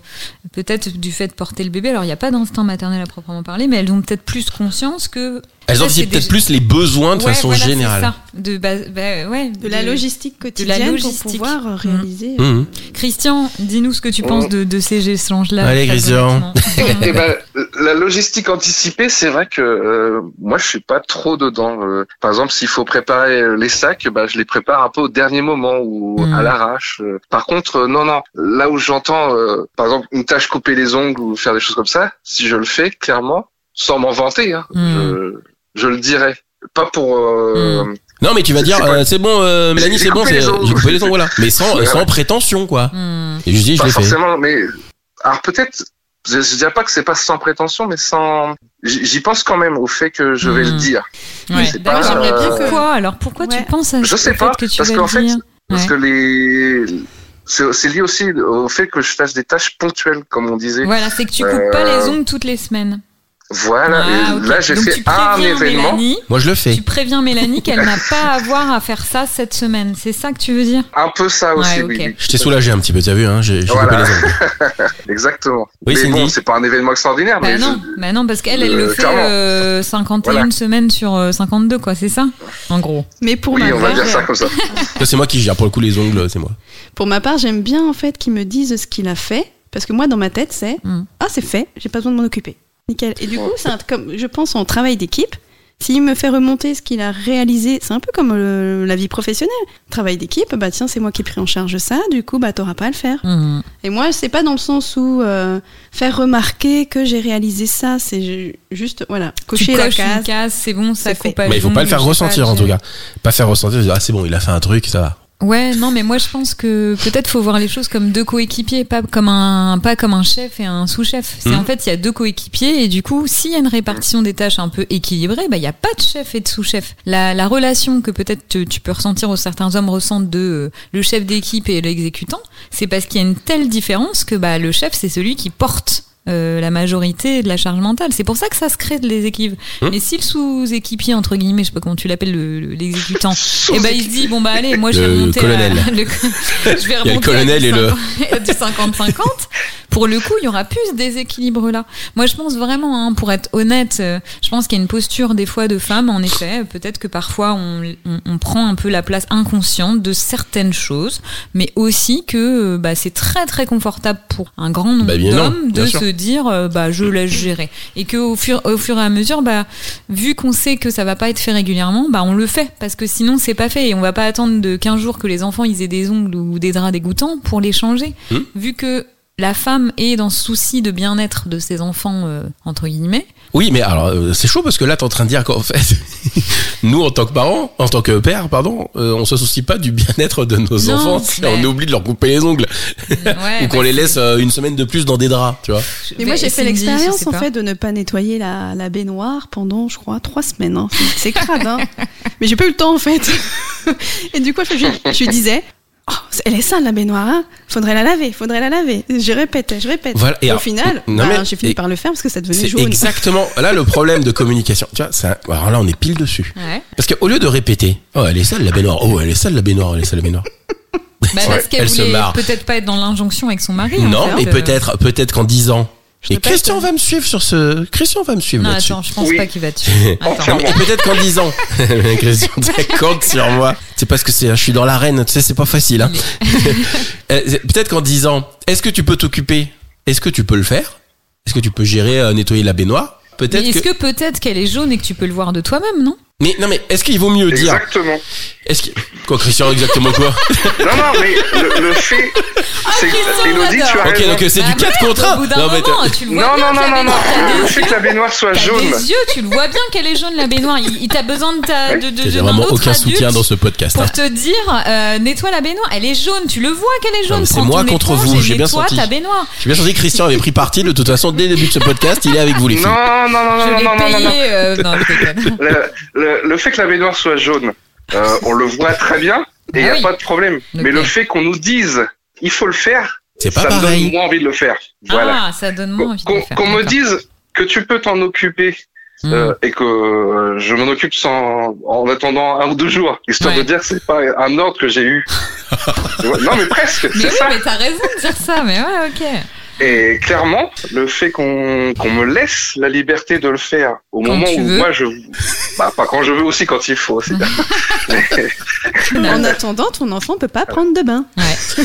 peut-être du fait de porter le bébé, alors il n'y a pas d'instinct maternel à proprement parler, mais elles ont peut-être plus conscience que. Elles anticipent peut-être des- plus les besoins de Ouais, façon voilà, c'est générale. ça. De, base- bah, ouais, De la logistique quotidienne logistique. pour pouvoir euh, réaliser. Mhm. Christian, dis-nous ce que tu penses de, de ces échanges-là. Allez, Christian. honnêtement. [LAUGHS] Eh ben, la logistique anticipée, c'est vrai que euh, moi, je suis pas trop dedans. Euh, par exemple, s'il faut préparer euh, les sacs, bah, je les prépare un peu au dernier moment ou Mm. à l'arrache. Euh, Par contre, euh, non, non. Là où j'entends, euh, par exemple, une tâche couper les ongles ou faire des choses comme ça, si je le fais clairement, sans m'en vanter, hein, Mm. je, je le dirais. Pas pour. euh, Non, mais tu vas dire, euh, c'est bon, euh, Mélanie, c'est bon, j'ai coupé les ongles, voilà. Mais sans, Ouais, sans ouais. prétention, quoi. Hmm. Et je dis, je pas l'ai fait. forcément, mais alors peut-être. Je, je dirais pas que c'est pas sans prétention, mais sans. J'y j'y pense quand même au fait que je vais Mm. le dire. Ouais. D'ailleurs, j'aimerais bien euh, que. Pourquoi alors Pourquoi tu penses à Je sais fait pas, que tu parce qu'en fait, Parce Ouais. que les c'est c'est lié aussi au fait que je fasse des tâches ponctuelles, comme on disait. Voilà, c'est que tu coupes pas Euh, les ongles toutes les semaines. Voilà. Ah. Là, j'ai Donc fait un événement. Mélanie, Moi, je le fais. tu préviens Mélanie qu'elle n'a pas à avoir à faire ça cette semaine. C'est ça que tu veux dire? Un peu ça aussi, Ouais, oui. Je t'ai soulagé un petit peu, t'as vu, hein, j'ai j'ai Voilà. coupé les ongles. [LAUGHS] Exactement. Oui, mais Cindy. bon, c'est pas un événement extraordinaire, Bah mais non, je- bah non, parce qu'elle, elle Euh, le fait clairement. euh, 51 Voilà. semaines sur euh, 52, quoi, c'est ça? En gros. Mais pour oui, ma on va part, dire ça comme ça. [LAUGHS] Ça, C'est moi qui gère, pour le coup, les ongles, c'est moi. pour ma part, j'aime bien en fait qu'ils me disent ce qu'il a fait, parce que moi, dans ma tête, c'est Mm. ah c'est fait, j'ai pas besoin de m'en occuper. Nickel. Et du coup, c'est un- comme je pense en travail d'équipe. S'il me fait remonter ce qu'il a réalisé, c'est un peu comme euh, la vie professionnelle. Travail d'équipe, bah tiens, c'est moi qui ai pris en charge ça, du coup, bah t'auras pas à le faire. Mhm. Et moi, c'est pas dans le sens où euh, faire remarquer que j'ai réalisé ça, c'est ju- juste, voilà, Tu cocher la coches une case. case, c'est bon, ça fait. pas Mais il faut pas le faire ressentir, pas, en tout cas. Pas faire ressentir, dire, ah, c'est bon, il a fait un truc, ça va. Ouais, non, mais moi je pense que peut-être faut voir les choses comme deux coéquipiers, pas comme un, pas comme un chef et un sous-chef. C'est Mhm. en fait il y a deux coéquipiers et du coup s'il y a une répartition des tâches un peu équilibrée, bah il y a pas de chef et de sous-chef. La, la relation que peut-être tu, tu peux ressentir ou certains hommes ressentent de euh, le chef d'équipe et l'exécutant, c'est parce qu'il y a une telle différence que bah le chef c'est celui qui porte. Euh, la majorité de la charge mentale. C'est pour ça que ça se crée des équipes. Mhm. Mais si le sous-équipier, entre guillemets, je sais pas comment tu l'appelles, le- le- l'exécutant, et ben il se dit bon bah allez moi je vais Le remonter à- colonel. [LAUGHS] le- je vais a le remonter colonel à et le- [LAUGHS] du 50 du 50-50 pour le coup il y aura plus ce déséquilibre là moi je pense vraiment hein, pour être honnête euh, je pense qu'il y a une posture des fois de femme en effet peut-être que parfois on, on, on prend un peu la place inconsciente de certaines choses mais aussi que euh, bah, c'est très très confortable pour un grand nombre Bah, non, d'hommes de se dire euh, bah je laisse gérer et que au fur, au fur et à mesure bah vu qu'on sait que ça va pas être fait régulièrement, bah on le fait parce que sinon c'est pas fait et on va pas attendre de 15 jours que les enfants ils aient des ongles ou des draps dégoûtants pour les changer. Hmm. Vu que la femme est dans ce souci de bien-être de ses enfants euh, entre guillemets. Oui, mais alors, euh, c'est chaud parce que là, t'es en train de dire qu'en fait, [LAUGHS] nous, en tant que parents, en tant que père, pardon, euh, on se soucie pas du bien-être de nos Non, enfants mais- on oublie de leur couper les ongles Ouais, [LAUGHS] ou qu'on bah, les laisse euh, une semaine de plus dans des draps, tu vois. Mais moi, j'ai fait l'expérience en fait de ne pas nettoyer la, la baignoire pendant, je crois, trois semaines. hein. C'est- crade, hein. [LAUGHS] Mais j'ai pas eu le temps en fait. Et du coup, je, disais, oh, elle est sale la baignoire, hein. Faudrait la laver, faudrait la laver. Je répète, je répète. Voilà. Et Et au alors, final, non, bah, mais- j'ai fini par le faire parce que ça devenait C'est jaune. exactement là le problème de communication. Tu vois, c'est un- alors là, on est pile dessus. Ouais. Parce qu'au lieu de répéter, oh, elle est sale la baignoire, oh, elle est sale la baignoire, elle est sale la baignoire. Bah, Ouais, parce qu'elle elle se voulait marre. peut-être pas être dans l'injonction avec son mari. en non, fait, mais euh. peut-être, peut-être qu'en 10 ans. Je Et te Christian va me suivre sur ce. Christian va me suivre Non, attends, je pense Oui. pas qu'il va mais- [LAUGHS] et peut-être qu'en 10 ans, [LAUGHS] Christian, tu compte sur moi. C'est parce que c'est, je suis dans l'arène, tu sais, c'est pas facile. Hein. [LAUGHS] Euh, peut-être qu'en 10 ans, est-ce que tu peux t'occuper? Est-ce que tu peux le faire? Est-ce que tu peux gérer, euh, nettoyer la baignoire? Mais Peut-être est-ce que... que, peut-être qu'elle est jaune et que tu peux le voir de toi-même, non? Mais non, mais est-ce qu'il vaut mieux dire Exactement. Est-ce que... Quoi, Christian, exactement quoi [LAUGHS] Non, non, mais le, le fait, c'est Christian, Elodie, tu as. Ok, raison. donc c'est du Ah, 4 merde, contre 1 Au bout d'un mais moment, t'as- tu le vois Non, bien non, non, non, non. Le fait que la baignoire soit jaune. des yeux, tu le vois bien qu'elle est jaune la baignoire. Il, il t'a besoin de ta de, de, d'un vraiment aucun soutien dans ce podcast. hein. pour te dire euh, nettoie la baignoire. Elle est jaune, tu le vois qu'elle est Non, jaune. mais c'est moi contre vous, j'ai bien senti. ta baignoire. J'ai bien senti que Christian avait pris parti. De toute façon, dès le début de ce podcast, il est avec vous, les filles. Non, non, non, non, non, non, non, Le, fait que la baignoire soit jaune, euh, on le voit très bien et il Ah n'y a oui. pas de problème. Mais le fait qu'on nous dise il faut le faire, C'est pas ça me donne moins envie de le faire. Voilà. Ah, ça donne moins envie de Qu'on le faire. qu'on me dise que tu peux t'en occuper Mm. euh, et que euh, je m'en occupe sans, en attendant un ou deux jours, histoire Ouais. de dire que c'est pas un ordre que j'ai eu. [LAUGHS] Non mais presque, Mais c'est oui, ça. mais t'as raison de dire ça, mais ouais, ok. Et clairement, le fait qu'on qu'on me laisse la liberté de le faire au Quand moment où veux. moi je, bah pas quand je veux aussi quand il faut. c'est bien. Mais- [LAUGHS] En attendant, ton enfant peut pas prendre de bain. Ouais.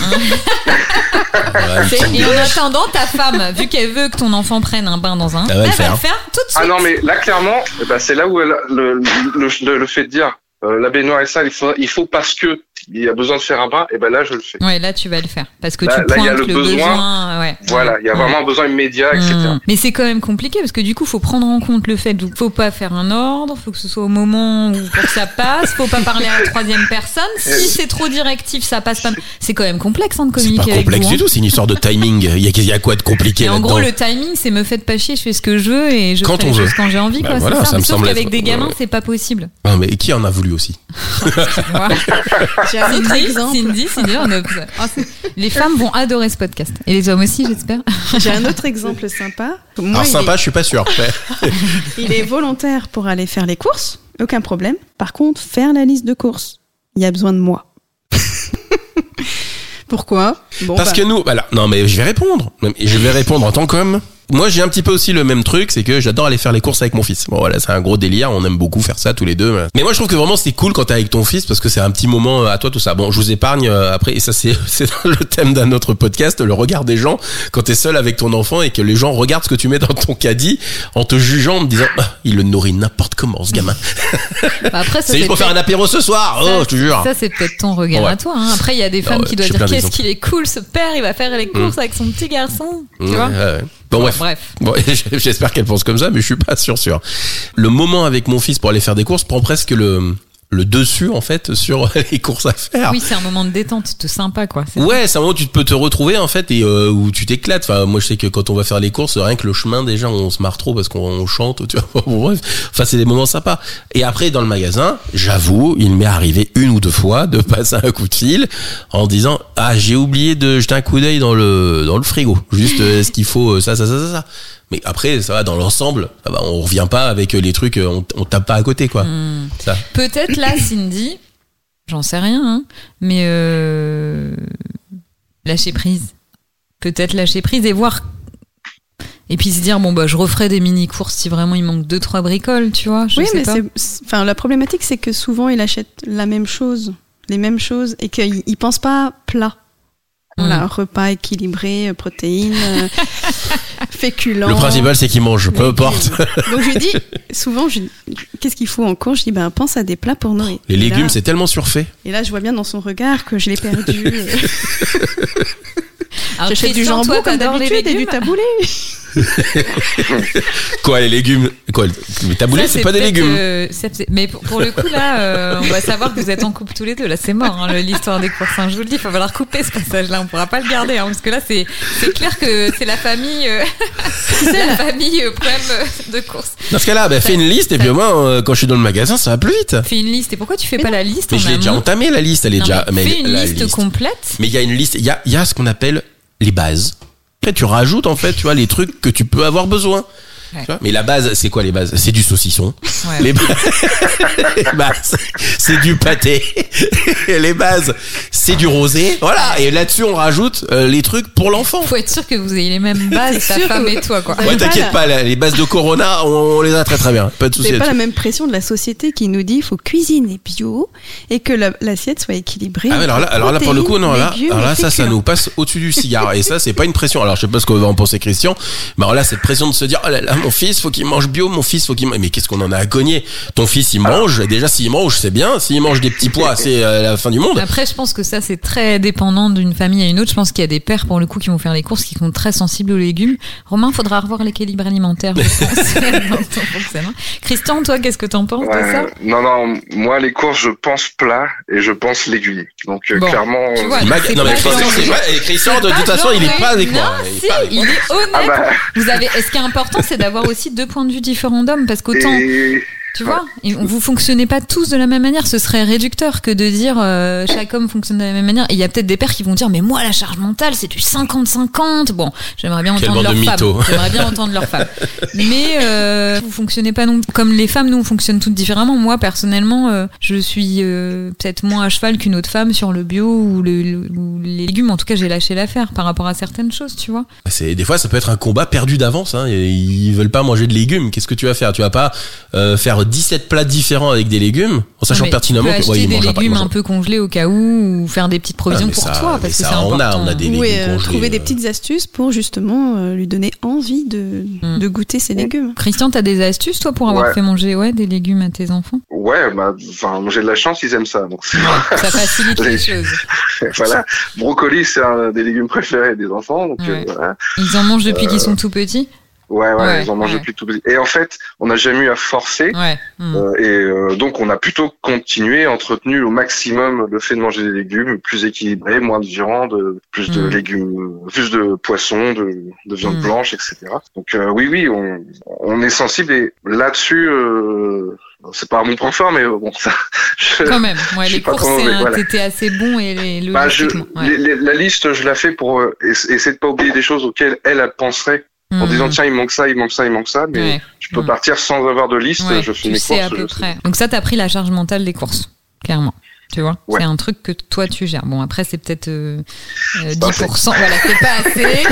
Et en attendant, ta femme, vu qu'elle veut que ton enfant prenne un bain dans un, Elle va le elle faire. va le faire tout de suite. Ah non mais là clairement, ben, c'est là où elle, le, le, le, le fait de dire euh, la baignoire est sale, il faut, il faut parce que il y a besoin de faire un bain, et ben là je le fais. Ouais, là tu vas le faire parce que Là- tu là, il y a pointes le le, besoin. ouais. Voilà, il y a Ouais. vraiment un besoin immédiat, etc. Mmh. Mais c'est quand même compliqué parce que du coup, faut prendre en compte le fait qu'il faut pas faire un ordre, faut que ce soit au moment où pour que ça passe, faut pas parler à la troisième personne. [LAUGHS] Si c'est trop directif, ça passe pas. C'est quand même complexe hein, de C'est communiquer pas avec complexe vous. du tout, c'est une histoire de timing. Il y y a quoi de compliqué Et en gros, le timing, c'est me faites pas chier, je fais ce que je veux et je Quand fais on les veut. quand j'ai envie. Bah quoi, voilà, c'est ça ça. me Sauf semble qu'avec être- des gamins, ouais. c'est pas possible. Ah, mais qui en a voulu aussi. [LAUGHS] [LAUGHS] J'ai un autre Cindy, exemple. Cindy, Cindy, on a- oh, c'est- les femmes vont adorer ce podcast et les hommes aussi, j'espère. J'ai un autre exemple sympa. Moi, Alors il sympa, est- je suis pas sûr. Ouais. [LAUGHS] Il est volontaire pour aller faire les courses, aucun problème. Par contre, faire la liste de courses, il y a besoin de moi. [LAUGHS] Pourquoi? Bon, Parce bah, que nous, voilà. Non, mais je vais répondre. Je vais répondre en tant qu'homme. Moi, j'ai un petit peu aussi le même truc, c'est que j'adore aller faire les courses avec mon fils. Bon, voilà, c'est un gros délire. On aime beaucoup faire ça tous les deux. Mais moi, je trouve que vraiment c'est cool quand t'es avec ton fils parce que c'est un petit moment euh, à toi tout ça. Bon, je vous épargne euh, après. Et ça, c'est [LAUGHS] c'est le thème d'un autre podcast, le regard des gens quand t'es seul avec ton enfant et que les gens regardent ce que tu mets dans ton caddie en te jugeant, en te disant, Ah, il le nourrit n'importe comment, ce gamin. [LAUGHS] Bah, après, [LAUGHS] C'est juste pour faire un apéro ce soir. Ça, Oh, je te jure. Ça, c'est peut-être ton regard Ouais. à toi. hein. Après, il y a des femmes ouais, qui doivent dire qu'est-ce qu'il est cool, ce père, il va faire les courses avec son petit garçon. Tu Ouais, vois ouais, ouais. Bon, bref. Bref. Bon, [LAUGHS] j'espère qu'elle pense comme ça, mais je suis pas sûr sûr. Le moment avec mon fils pour aller faire des courses prend presque le le dessus en fait sur [LAUGHS] les courses à faire. Oui, c'est un moment de détente, de sympa, quoi. Ouais, c'est un moment où tu peux te retrouver en fait et euh, où tu t'éclates. Enfin, moi je sais que quand on va faire les courses, rien que le chemin déjà, on se marre trop parce qu'on on chante, [LAUGHS] tu vois. Bon, bref, enfin c'est des moments sympas. Et après dans le magasin, j'avoue, il m'est arrivé une ou deux fois de [LAUGHS] passer un coup de fil en disant ah j'ai oublié de jeter un coup d'œil dans le dans le frigo. Juste euh, est-ce qu'il faut euh, ça ça ça ça ça? Mais après ça va dans l'ensemble, on revient pas avec les trucs, euh, on, on tape pas à côté quoi. Hmm. Peut-être là, [COUGHS] Cindy, j'en sais rien, hein, mais euh, lâcher prise. Peut-être lâcher prise et voir. Et puis se dire, bon, bah, je referai des mini-courses si vraiment il manque deux, trois bricoles, tu vois. Je oui, sais mais c'est, enfin, la problématique, c'est que souvent, il achète la même chose, les mêmes choses, et qu'il il pense pas plat. Voilà, Mm. un repas équilibré, euh, protéines, euh, [LAUGHS] féculents. Le principal c'est qu'il mange, peu importe. [LAUGHS] Donc je lui dis, souvent, je qu'est-ce qu'il faut en cours? Je dis, ben, pense à des plats pour Noé. Les Et légumes là- c'est tellement surfait. Et là, je vois bien dans son regard que je l'ai perdu. [LAUGHS] J'achète du jambon toi, comme d'habitude et du taboulé. [LAUGHS] [LAUGHS] Quoi les légumes Quoi le taboulé c'est pas des légumes. euh, ça, c'est- mais pour, pour le coup, là, euh, on va savoir que vous êtes en couple tous les deux. Là, c'est mort, hein, l'histoire des courses. hein. Je vous le dis, il va falloir couper ce passage-là. On pourra pas le garder, hein, parce que là, c'est c'est clair que c'est la famille, euh, la famille euh, problème de courses. Dans ce cas-là, bah, fais une liste et puis au moins, euh, quand je suis dans le magasin, ça va plus vite. Fais une liste. Et pourquoi tu fais pas la liste Mais je l'ai déjà entamée, la liste, elle est Non, déjà. mais mais fais une la liste, complète. Mais il y a une liste, il y a, il y a ce qu'on appelle les bases. Après, tu rajoutes en fait, tu vois, les trucs que tu peux avoir besoin. Ouais. Tu vois mais la base, c'est quoi les bases? C'est du saucisson. Ouais. Les, ba- [LAUGHS] les bases, c'est du pâté. Et [LAUGHS] les bases, c'est du rosé. Voilà. Et là-dessus, on rajoute euh, les trucs pour l'enfant. Faut être sûr que vous ayez les mêmes [LAUGHS] bases, ta sûr femme et toi, quoi. Ouais, pas t'inquiète la- pas, la- les bases de Corona, on, on les a très très bien. Pas de souci C'est pas la même pression de la société qui nous dit il faut cuisiner bio et que la- l'assiette soit équilibrée. Ah alors là, alors là pour le coup, non, là, alors là ça, ça nous passe au-dessus du cigare. Et ça, c'est pas une pression. Alors, je sais pas ce que va en penser Christian, mais alors là, cette pression de se dire, oh là là, mon fils, faut qu'il mange bio, mon fils, faut qu'il mange. Mais qu'est-ce qu'on en a à cogner Ton fils, il mange. Et Déjà, s'il mange, c'est bien. S'il mange des petits pois, c'est euh, la fin du monde. Après, je pense que ça, c'est très dépendant d'une famille à une autre. Je pense qu'il y a des pères, pour le coup, qui vont faire les courses, qui sont très sensibles aux légumes. Romain, faudra revoir l'équilibre alimentaire, je pense, dans ton fonctionnement. Christian, toi, qu'est-ce que t'en penses de ça? non, non, moi les courses, je pense plat et je pense légumes. Donc euh, Bon, clairement, tu vois, Mag- non, mais pas Christian, genré. c'est pas, et Christian, de toute façon, il est pas avec moi. Non, Il est si, pas avec il moi. est honnête. ah bah, Vous avez, ce qui est important, c'est d'avoir aussi deux points de vue différents d'hommes, parce qu'autant, Tu vois Et vous fonctionnez pas tous de la même manière. Ce serait réducteur que de dire euh, chaque homme fonctionne de la même manière. Et il y a peut-être des pères qui vont dire mais moi la charge mentale c'est du 50-50. Bon, j'aimerais bien Quelle entendre leur femme. J'aimerais bien [LAUGHS] entendre leur femme. Mais euh, vous fonctionnez pas non comme les femmes. Nous on fonctionne toutes différemment. Moi personnellement, euh, je suis euh, peut-être moins à cheval qu'une autre femme sur le bio ou, le, le- ou les légumes. En tout cas, j'ai lâché l'affaire par rapport à certaines choses, tu vois. C'est des fois ça peut être un combat perdu d'avance. Hein. Ils veulent pas manger de légumes. Qu'est-ce que tu vas faire? Tu vas pas euh, faire 17 plats différents avec des légumes en sachant mais pertinemment tu peux que ouais, ils des pas, légumes un peu congelés au cas où ou faire des petites provisions mais pour ça- toi parce que ça, c'est on a- important. on a des- Oui, légumes euh, congelés, trouver des euh. petites astuces pour justement euh, lui donner envie de, Mm. de goûter ses légumes. Christian, t'as des astuces toi pour avoir Ouais. fait manger ouais des légumes à tes enfants? Ouais, bah, enfin, j'ai de la chance, ils aiment ça. Donc, Ça facilite les [LAUGHS] choses. [LAUGHS] voilà. Brocoli, c'est un des légumes préférés des enfants. Donc, Ouais. euh, voilà. Ils en mangent depuis qu'ils sont tout petits? Ouais, ouais, Ouais, ils en mangent ouais. depuis tout. Et en fait, on n'a jamais eu à forcer. Ouais. Mm. Euh, et euh, donc, on a plutôt continué, entretenu au maximum le fait de manger des légumes plus équilibrés, moins de viande, plus de Mm. légumes, plus de poissons, de, de viande Mm. blanche, etc. Donc, euh, oui, oui, on, on est sensible. Et là-dessus, euh, c'est pas mon point fort, mais bon, ça, [LAUGHS] je- Quand même. Ouais, les courses, un- voilà. t'étais assez bon et les Bah, je, logistiquement, ouais. les- les- la liste, je la fais pour euh, essa- essayer de pas oublier des choses auxquelles elle, elle en Mm. disant tiens, il manque ça, il manque ça, il manque ça, mais Ouais. je peux partir sans avoir de liste. Ouais, je fais tu mes sais courses. à peu près. Donc ça, t'as pris la charge mentale des courses, clairement. Tu vois, Ouais. c'est un truc que toi tu gères. Bon, après c'est peut-être euh, euh, pas 10%. Voilà, c'est pas assez. [LAUGHS]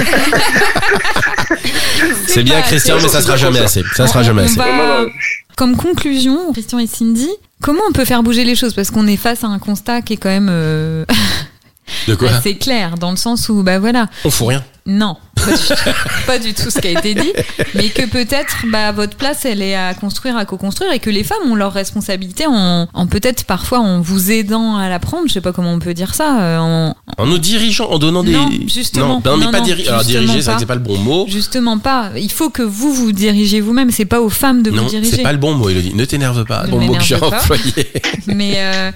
C'est bien Christian, mais ça sera jamais assez. Ça sera On- jamais on assez. va- Non, non, Comme conclusion, Christian et Cindy, comment on peut faire bouger les choses? Parce qu'on est face à un constat qui est quand même euh, [LAUGHS] De quoi assez clair, dans le sens où, bah voilà, On fout rien. non, pas du, [LAUGHS] pas du tout ce qui a été dit, mais que peut-être bah, votre place, elle est à construire, à co-construire, et que les femmes ont leur responsabilité en, en peut-être parfois en vous aidant à la prendre, je sais pas comment on peut dire ça, euh, en, En nous dirigeant, en donnant des. Non, justement. Non, mais Non, pas non, diriger. Alors diriger, c'est pas. c'est pas le bon mot. justement pas. Il faut que vous vous dirigez vous-même, c'est pas aux femmes de Non, vous diriger. c'est pas le bon mot, Elodie. Ne t'énerve pas. Ne Bon mot que j'ai pas. employé. [LAUGHS] Mais euh,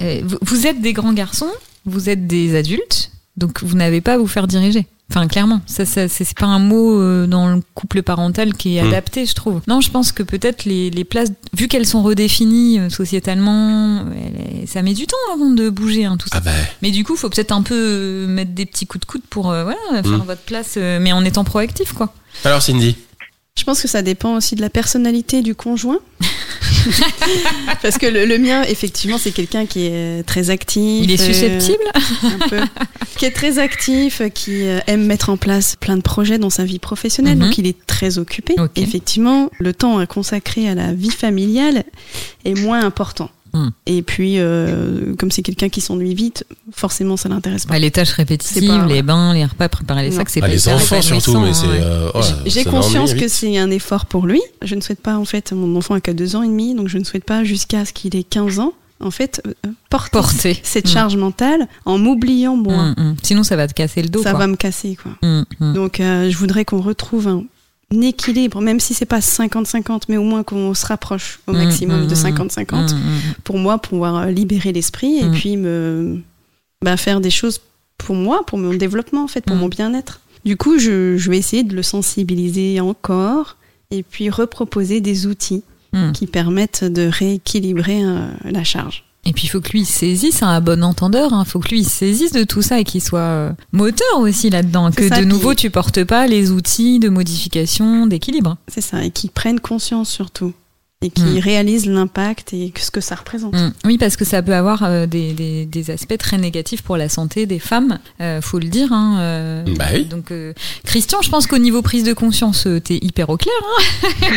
euh, vous êtes des grands garçons, vous êtes des adultes, donc vous n'avez pas à vous faire diriger. Enfin, clairement, ça, ça c'est pas un mot euh, dans le couple parental qui est Hmm. adapté, je trouve. Non, je pense que peut-être les, les places, vu qu'elles sont redéfinies euh, sociétalement, elle ça met du temps avant de bouger, hein, tout ça. Ah bah. Mais du coup, faut peut-être un peu euh, mettre des petits coups de coude pour euh, voilà, faire Hmm. votre place, mais en étant proactif, quoi. Alors Cindy? Je pense que ça dépend aussi de la personnalité du conjoint. Parce que le, le mien, effectivement, c'est quelqu'un qui est très actif. Il est euh, susceptible un peu, qui est très actif, qui euh, aime mettre en place plein de projets dans sa vie professionnelle, Mhm. donc il est très occupé. Effectivement, le temps à consacrer à la vie familiale est moins important. Mhm. Et puis, euh, comme c'est quelqu'un qui s'ennuie vite, forcément, ça l'intéresse pas. Bah, Les tâches répétitives, pas- les bains, les repas, préparer les Non. sacs, c'est Ah, pas les enfants surtout, mais c'est. hein, ouais. euh, J'ai conscience que c'est un effort pour lui. Je ne souhaite pas, en fait, mon enfant a que deux ans et demi, donc je ne souhaite pas jusqu'à ce qu'il ait 15 ans, en fait, euh, porter, Porter. cette Mm. charge mentale en m'oubliant moi. Mm, mm. Sinon, ça va te casser le dos. Ça quoi. va me casser, quoi. Donc, euh, je voudrais qu'on retrouve un équilibre, même si c'est pas 50-50, mais au moins qu'on se rapproche au Mm, maximum mm, de mm, 50-50 Mm, mm. pour moi, pouvoir euh, libérer l'esprit et puis me bah, faire des choses pour moi, pour mon développement, en fait, pour mon bien-être. Du coup, je, je vais essayer de le sensibiliser encore et puis reproposer des outils qui permettent de rééquilibrer euh, la charge. Et puis il faut que lui saisisse, un bon entendeur, il faut que lui saisisse de tout ça et qu'il soit euh, moteur aussi là-dedans. Que ça, de puis- nouveau tu portes pas les outils de modification, d'équilibre. C'est ça, et qui prennent conscience surtout et qui Mm. réalisent l'impact et ce que ça représente. Mm. Oui, parce que ça peut avoir euh, des, des, des aspects très négatifs pour la santé des femmes, euh, faut le dire. Hein, euh, Bah oui. Donc, euh, Christian, je pense qu'au niveau prise de conscience, euh, t'es hyper au clair. Hein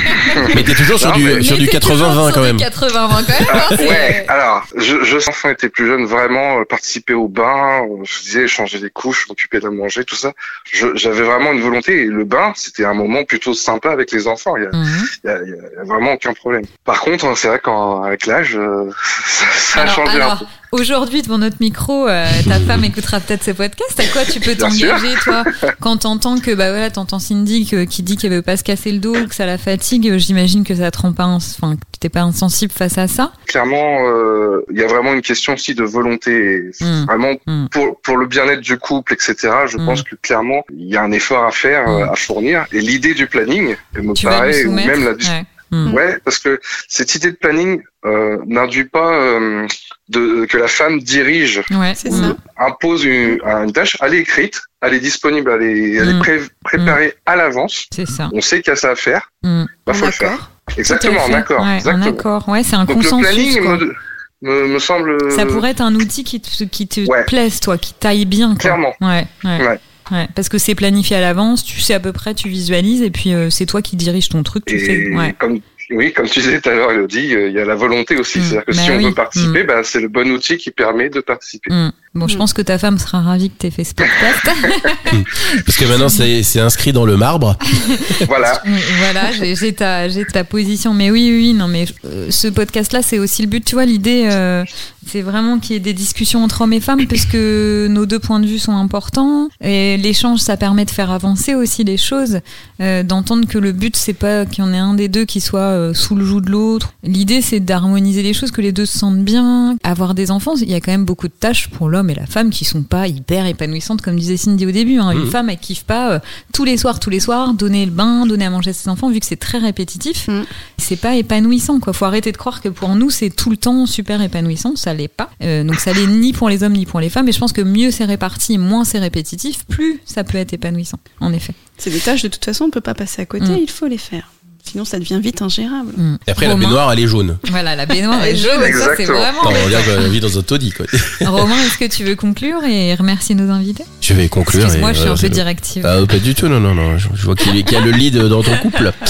[LAUGHS] Mais t'es toujours sur Non, du, mais- sur du Mais t'es toujours 80-20 sur quand même. 80-20 quand même. hein, [LAUGHS] Ouais, alors, je, je sans enfant était plus jeune, vraiment euh, participer au bain, je disais changer des couches, m'occuper de manger, tout ça. Je- J'avais vraiment une volonté et le bain, c'était un moment plutôt sympa avec les enfants. Il y a, il y a- il y a vraiment aucun problème. Par contre, c'est vrai qu'avec l'âge, euh, [LAUGHS] ça, a Alors, changé un alors, peu. aujourd'hui, devant notre micro, euh, ta femme écoutera peut-être ces podcasts. À quoi tu peux t'engager, toi, [LAUGHS] quand t'entends que, bah voilà, t'entends Cindy que- qui dit qu'elle veut pas se casser le dos, que ça la fatigue. euh, J'imagine que ça te rend pas, enfin, que t'es pas insensible face à ça. Clairement, euh, il y a vraiment une question aussi de volonté. Et c'est Mm. Vraiment, Mm. pour, pour le bien-être du couple, etc., je Mm. pense que clairement, il y a un effort à faire, à fournir. Et l'idée du planning, elle me Tu paraît, ou même la, Ouais. Mm. Ouais, parce que cette idée de planning euh, n'induit pas euh, de, que la femme dirige, Ouais, Mm. ça. impose une, une tâche. Elle est écrite, elle est disponible, elle est, elle Mm. est pré- préparée à l'avance. C'est ça. On sait qu'il y a ça à faire. Mm. Bah, En faut le faire. accord. Exactement, en accord. Ouais, en exactement. accord. Ouais, c'est un Donc le consensus. planning quoi. me, me, me semble. Ça pourrait être un outil qui te, qui te Ouais. plaise, toi, qui taille bien. Quoi. Clairement. Ouais, ouais. Ouais. Parce que c'est planifié à l'avance, tu sais à peu près, tu visualises, et puis euh, c'est toi qui dirige ton truc, tu fais. Ouais. comme, oui, comme tu disais tout à l'heure, Elodie, euh, il y a la volonté aussi. Mm. C'est-à-dire que Bah si on veut participer, bah, c'est le bon outil qui permet de participer. Mm. Bon, je Mm. pense que ta femme sera ravie que tu aies fait ce podcast. [LAUGHS] [LAUGHS] Parce que maintenant, c'est inscrit dans le marbre. [LAUGHS] Voilà. Voilà, j'ai ta, position. Mais oui, oui, non, mais euh, ce podcast-là, c'est aussi le but. Tu vois, l'idée, euh, c'est vraiment qu'il y ait des discussions entre hommes et femmes, parce que nos deux points de vue sont importants. Et l'échange, ça permet de faire avancer aussi les choses, euh, d'entendre que le but, c'est pas qu'il y en ait un des deux qui soit euh, sous le joug de l'autre. L'idée, c'est d'harmoniser les choses, que les deux se sentent bien. Avoir des enfants, il y a quand même beaucoup de tâches pour l'homme et la femme qui sont pas hyper épanouissantes, comme disait Cindy au début. hein. Une Mhm. femme, elle kiffe pas euh, tous les soirs, tous les soirs, donner le bain, donner à manger à ses enfants, vu que c'est très répétitif. Mm. C'est pas épanouissant, quoi. Faut arrêter de croire que pour nous, c'est tout le temps super épanouissant. Ça l'est pas. Euh, donc ça l'est ni pour les hommes ni pour les femmes. Et je pense que mieux c'est réparti, moins c'est répétitif, plus ça peut être épanouissant. En effet. C'est des tâches, de toute façon, on peut pas passer à côté, Mm. il faut les faire. Sinon, ça devient vite ingérable. Mm. Et après, la baignoire, elle est jaune. Voilà, la baignoire est jaune. Ça, c'est Exactement. vraiment. Attends, on dirait qu'on vit dans un taudis, quoi. [LAUGHS] Romain, est-ce que tu veux conclure et remercier nos invités? Je vais conclure. Excuse-moi, et, je suis euh, un peu directive. Ah, pas du tout, non, non, non. Je, je vois qu'il y a le lead dans ton couple. [LAUGHS]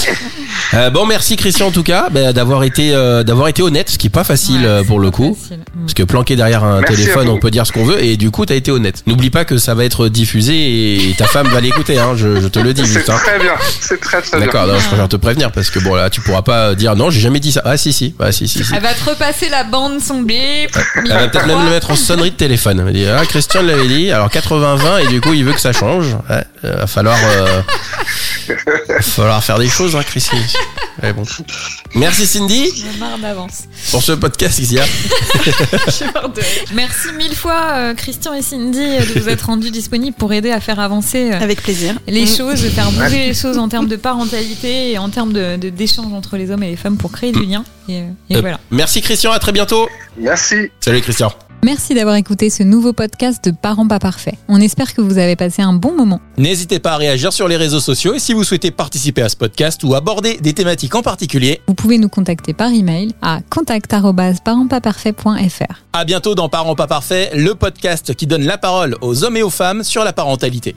Euh, bon, merci Christian en tout cas bah, d'avoir été euh, d'avoir été honnête, ce qui est pas facile Ouais, euh, pour le coup. facile. Mm. Parce que planqué derrière un Merci téléphone, on peut dire ce qu'on veut, et du coup, t'as été honnête. N'oublie pas que ça va être diffusé et ta femme va l'écouter, hein, je, je te le dis, C'est juste. Hein. très bien. C'est très très bien. D'accord, je préfère te prévenir parce que bon là, tu pourras pas dire non, j'ai jamais dit ça. Ah si si, ah si si. si. Elle va te repasser la bande son bip. Elle va peut-être même le mettre en sonnerie de téléphone. Elle va dire ah Christian l'avait dit, alors 80-20 et du coup il veut que ça change. Ouais, euh, va falloir euh, va falloir faire des choses, hein. Ouais, bon. Merci Cindy J'ai marre d'avance. pour ce podcast Isia. [LAUGHS] Merci mille fois, euh, Christian et Cindy, euh, de vous être rendus disponibles pour aider à faire avancer euh, Avec plaisir. les Mm. choses, de faire bouger les choses en termes de parentalité et en termes de de- d'échange entre les hommes et les femmes pour créer du lien. Et, et voilà. Merci Christian, à très bientôt. Merci. Salut Christian. Merci d'avoir écouté ce nouveau podcast de Parents pas parfaits. On espère que vous avez passé un bon moment. N'hésitez pas à réagir sur les réseaux sociaux et si vous souhaitez participer à ce podcast ou aborder des thématiques en particulier, Vous pouvez nous contacter par email à contact@parentspaparfaits.fr. à bientôt dans Parents pas parfaits, le podcast qui donne la parole aux hommes et aux femmes sur la parentalité.